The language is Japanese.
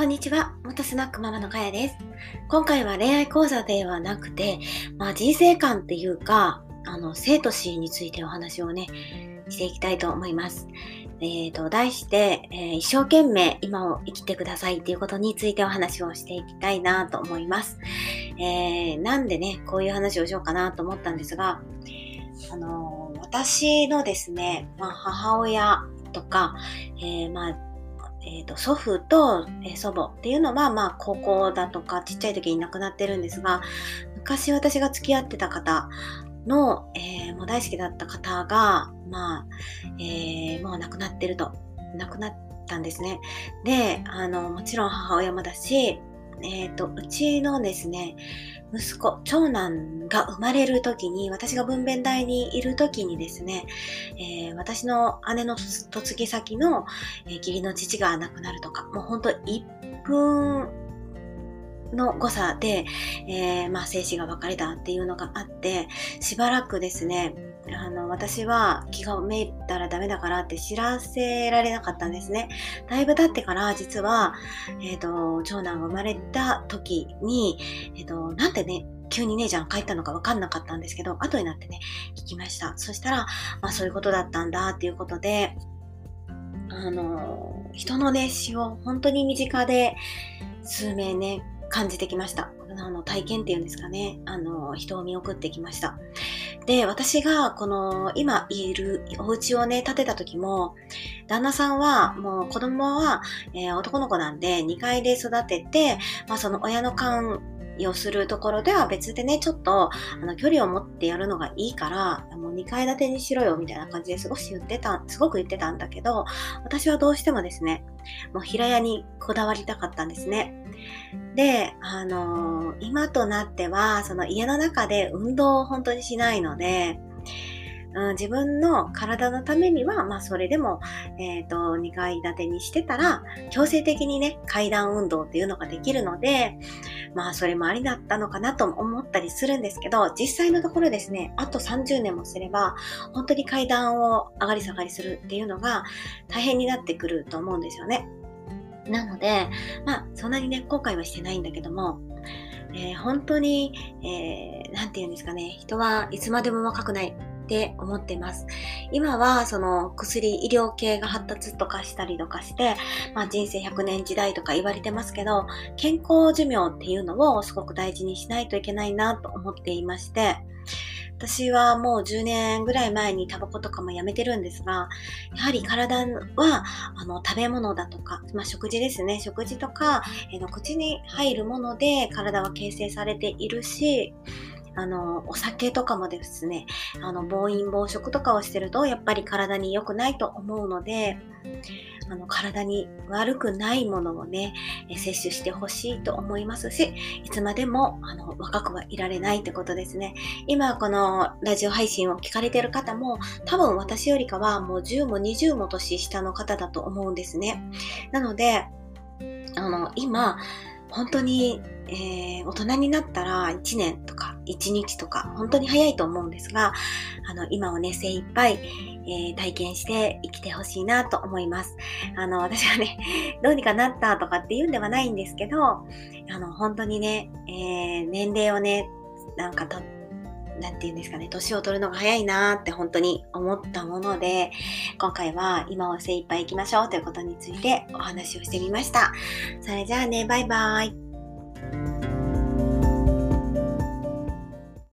こんにちは。元スナックママのかやです。今回は恋愛講座ではなくて、まあ、人生観っていうか、あの、生と死についてお話をね、していきたいと思います。えっ、ー、と、題して、えー、一生懸命今を生きてくださいっていうことについてお話をしていきたいなと思います。えー、なんでね、こういう話をしようかなと思ったんですが、あの私のですね、まあ、母親とか、えまあ、えーと、祖父と、えー、祖母っていうのは、まあ、高校だとかちっちゃい時に亡くなってるんですが昔私が付き合ってた方の、えー、もう大好きだった方が、まあえー、もう亡くなってると亡くなったんですね。であのもちろん母親もだしえっ、ー、と、うちのですね、息子、長男が生まれる時に、私が分娩台にいる時にですね、えー、私の姉の嫁ぎ先の、えー、義理の父が亡くなるとか、もうほんと1分の誤差で、えー、まあ、生死が別れたっていうのがあって、しばらくですね、あの、私は気がめいたらダメだからって知らせられなかったんですね。だいぶ経ってから、実は、えっ、ー、と、長男が生まれた時に、えっ、ー、と、なんでね、急に姉ちゃん帰ったのか分かんなかったんですけど、後になってね、聞きました。そしたら、まあそういうことだったんだっていうことで、あの、人のね、死を本当に身近で数名ね、感じてきました。あの体験っていうんですかね。あの、人を見送ってきました。で、私がこの今いるお家をね、建てた時も、旦那さんはもう子供は、えー、男の子なんで2階で育てて、まあその親の勘をするところでは別でね、ちょっとあの距離を持ってやるのがいいから、もう2階建てにしろよみたいな感じで少し言ってた、すごく言ってたんだけど、私はどうしてもですね、もう平屋にこだわりたかったんですね。で、あのー、今となっては、その家の中で運動を本当にしないので、うん、自分の体のためには、まあそれでも、えっ、ー、と、2階建てにしてたら、強制的にね、階段運動っていうのができるので、まあそれもありだったのかなと思ったりするんですけど、実際のところですね、あと30年もすれば、本当に階段を上がり下がりするっていうのが大変になってくると思うんですよね。なので、まあそんなにね、後悔はしてないんだけども、えー、本当に、えー、なんて言うんですかね、人はいつまでも若くない。って思ってます。今はその薬、医療系が発達とかしたりとかして、まあ、人生100年時代とか言われてますけど、健康寿命っていうのをすごく大事にしないといけないなと思っていまして、私はもう10年ぐらい前にタバコとかもやめてるんですが、やはり体はあの食べ物だとか、まあ、食事ですね。食事とか、えの口に入るもので体は形成されているし、あの、お酒とかもですね、あの、暴飲暴食とかをしてると、やっぱり体に良くないと思うので、あの、体に悪くないものをね、摂取してほしいと思いますし、いつまでも、あの、若くはいられないってことですね。今、このラジオ配信を聞かれてる方も、多分私よりかはもう10も20も年下の方だと思うんですね。なので、あの、今、本当に、えー、大人になったら1年とか1日とか本当に早いと思うんですが、あの、今をね、精一杯、えー、体験して生きてほしいなと思います。あの、私はね、どうにかなったとかっていうんではないんですけど、あの、本当にね、えー、年齢をね、なんかとって、なんて言うんですかね、年を取るのが早いなーって本当に思ったもので、今回は今を精一杯行きましょうということについてお話をしてみました。それじゃあね、バイバーイ。